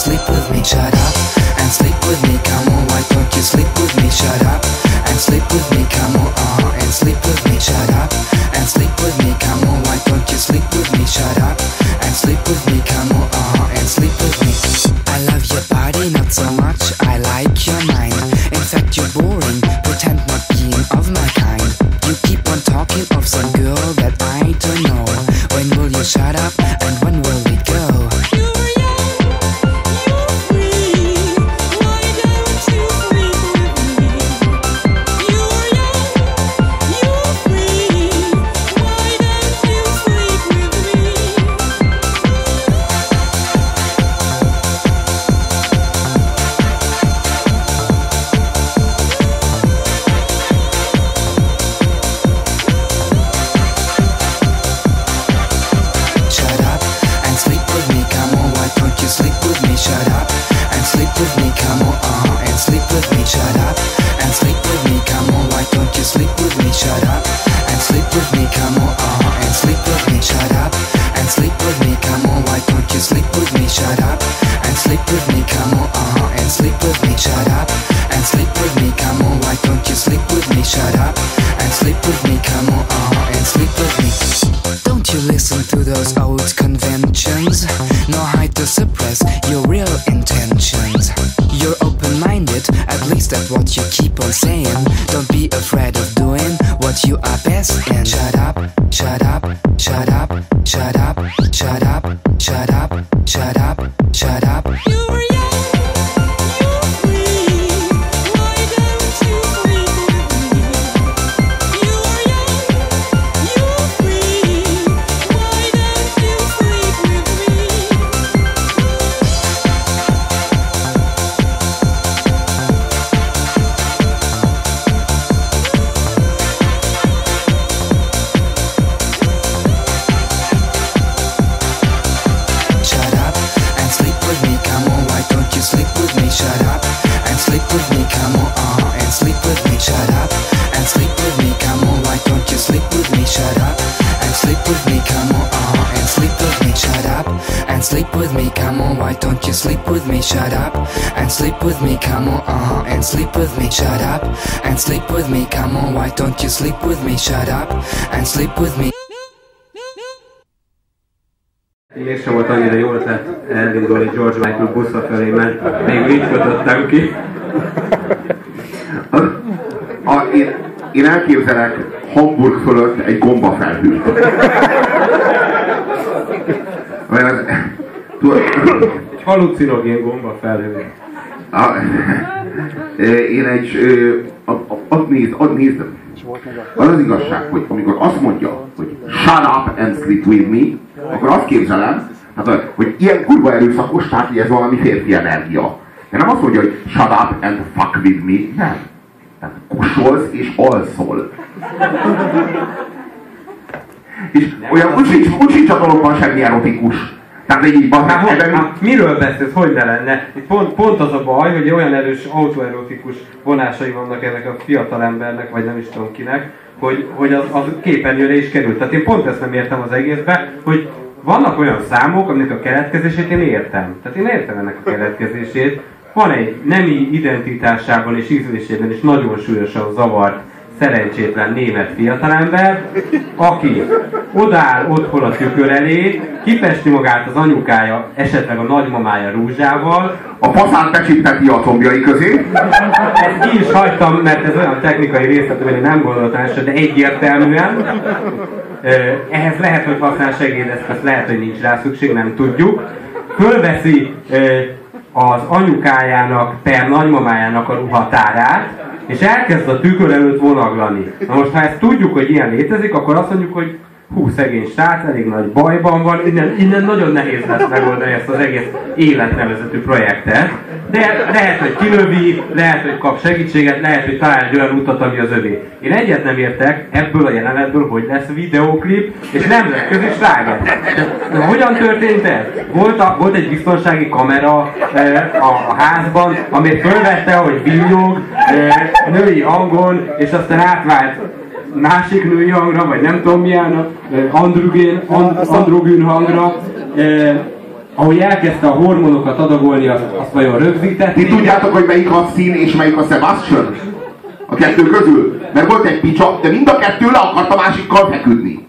Sleep with me. Shut up with me, come on. Uh huh. And sleep with me. Shut up and sleep with me, come on. Why don't you sleep with me? Shut up and sleep with me, come on. Uh huh. And sleep with me. Don't you listen to those old conventions, nor hide to suppress your real intentions. You're open minded, at least that's what you keep on saying. Don't you sleep with me? Shut up and sleep with me, come on. Uh huh. And sleep with me. Shut up and sleep with me, come on. Why don't you sleep with me? Shut up and sleep with me. Mégsem volt annyira jó ötlet elindulni George Michael busza felé, mert még így kötöttem ki. A, a, én, én elképzelek Hamburg fölött egy gombafelhőt. Olyan az, tudod, halucinogén gomba felhő. a, én egy, a, a, azt nézd, azt nézd, az az igazság, hogy amikor azt mondja, hogy shut up and sleep with me, akkor azt képzelem, hát, hogy ilyen kurva erőszakos, tehát hogy ez valami férfi energia. De nem azt mondja, hogy shut up and fuck with me, nem. Tehát kusolsz és alszol. És olyan, úgy sincs, úgy sincs a dologban semmi erotikus. Tehát így van, Hát, hogy, ebben, hát miről beszélsz, hogy ne lenne? Itt pont, pont az a baj, hogy olyan erős autoerotikus vonásai vannak ennek a fiatal embernek, vagy nem is tudom kinek, hogy, hogy az, az képernyőre is került. Tehát én pont ezt nem értem az egészbe, hogy vannak olyan számok, aminek a keletkezését én értem. Tehát én értem ennek a keletkezését. Van egy nemi identitásában és ízlésében is nagyon súlyosan zavart szerencsétlen német fiatalember, aki odáll otthon a tükör elé, kifesti magát az anyukája, esetleg a nagymamája rúzsával, a faszát becsipteti a combjai közé, ezt ki is hagytam, mert ez olyan technikai részlet, én nem gondoltam ezt, de egyértelműen. Ehhez lehet, hogy használ segédeszközt, lehet, hogy nincs rá szükség, nem tudjuk. Fölveszi az anyukájának per nagymamájának a ruhatárát, és elkezd a tükör előtt vonaglani. Na most, ha ezt tudjuk, hogy ilyen létezik, akkor azt mondjuk, hogy hú, szegény srác, elég nagy bajban van, innen, innen nagyon nehéz lesz megoldani ezt az egész életnevezetű projektet. De lehet, hogy kilövi, lehet, hogy kap segítséget, lehet, hogy talál egy olyan utat, ami az övé. Én egyet nem értek ebből a jelenetből, hogy lesz videóklip, és nemzetközi sláger. De hogyan történt ez? Volt, a, volt egy biztonsági kamera e, a, a házban, ami fölvette, hogy villog e, női hangon, és aztán átvált másik női hangra, vagy nem tudom milyen, androgén, and, androgén hangra, eh, ahogy elkezdte a hormonokat adagolni, azt, azt vajon rögzített. Ti tudjátok, hogy melyik a szín és melyik a Sebastian? A kettő közül? Mert volt egy picsa, de mind a kettő le akart a másikkal feküdni.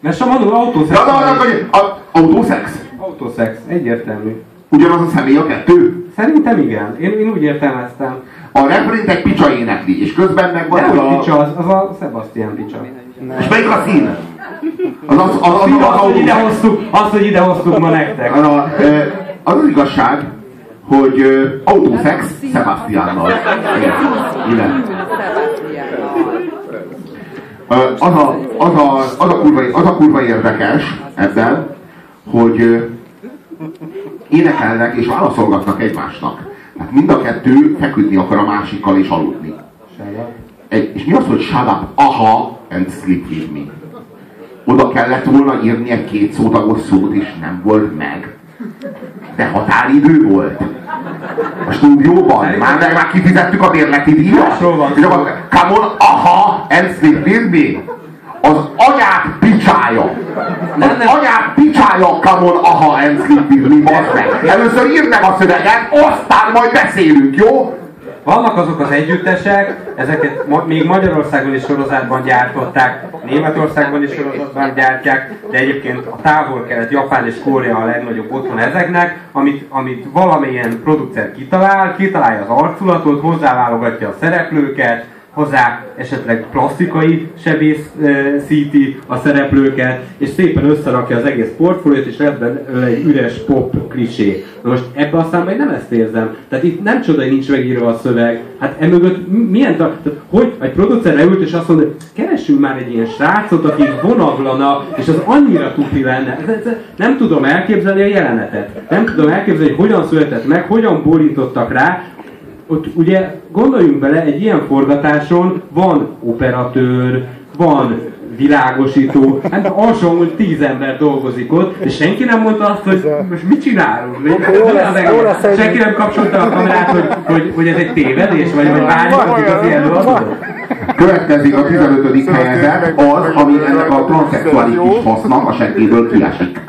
Mert sem mondom, autószex. Na, na, na, autószex? Autószex, egyértelmű. Ugyanaz a személy a kettő? Szerintem igen. Én, én úgy értelmeztem. A refrént egy picsa énekli, és közben meg van hogy a... picsa, az, az a Sebastian picsa. És melyik a szín? Az az, az, az, az, az, hogy ide hoztuk, azt, hogy ide hoztuk ma nektek. Az, a, az az igazság, hogy autószex Sebastiannal. Igen. Az a, az, a, az, a kurva, az a kurva érdekes ebben, hogy énekelnek és válaszolgatnak egymásnak. Tehát mind a kettő feküdni akar a másikkal és aludni. Egy, és mi az, hogy shut up, aha, and sleep with me? Oda kellett volna írni egy két szótagos szót, és nem volt meg. De határidő volt. A stúdióban. Már, meg már kifizettük a bérleti díjat. És akkor, come on, aha, and sleep with me. Az anyák picsája. Az anyák picsája, come on, aha, and sleep with me, bazd meg. Először írd meg a szöveget, aztán majd beszélünk, jó? Vannak azok az együttesek, ezeket ma, még Magyarországon is sorozatban gyártották, Németországban is sorozatban gyártják, de egyébként a távol-kelet, Japán és Korea a legnagyobb otthon ezeknek, amit, amit valamilyen producer kitalál, kitalálja az arculatot, hozzáválogatja a szereplőket, hozzá esetleg plastikai sebészíti a szereplőket, és szépen összerakja az egész portfóliót, és lesz egy üres pop klisé. Na most ebbe aztán meg nem ezt érzem. Tehát itt nem csoda, hogy nincs megírva a szöveg. Hát emögött mi- milyen, tehát, hogy egy producer leült és azt mondja, hogy keressünk már egy ilyen srácot, aki vonaglana, és az annyira tuti lenne. Nem tudom elképzelni a jelenetet. Nem tudom elképzelni, hogy hogyan született meg, hogyan borítottak rá, ott ugye gondoljunk bele, egy ilyen forgatáson van operatőr, van világosító, hát alsó, hogy tíz ember dolgozik ott, és senki nem mondta azt, hogy most mit csinálunk? Mi- jó mi lesz- jó lesz egy- Senki nem kapcsolta a kamerát, hogy, hogy, hogy ez egy tévedés, vagy hogy várjuk az igazi előadót? Következik a 15. helyezett az, ami ennek a transzexuális kis fasznak a seggéből kiesik.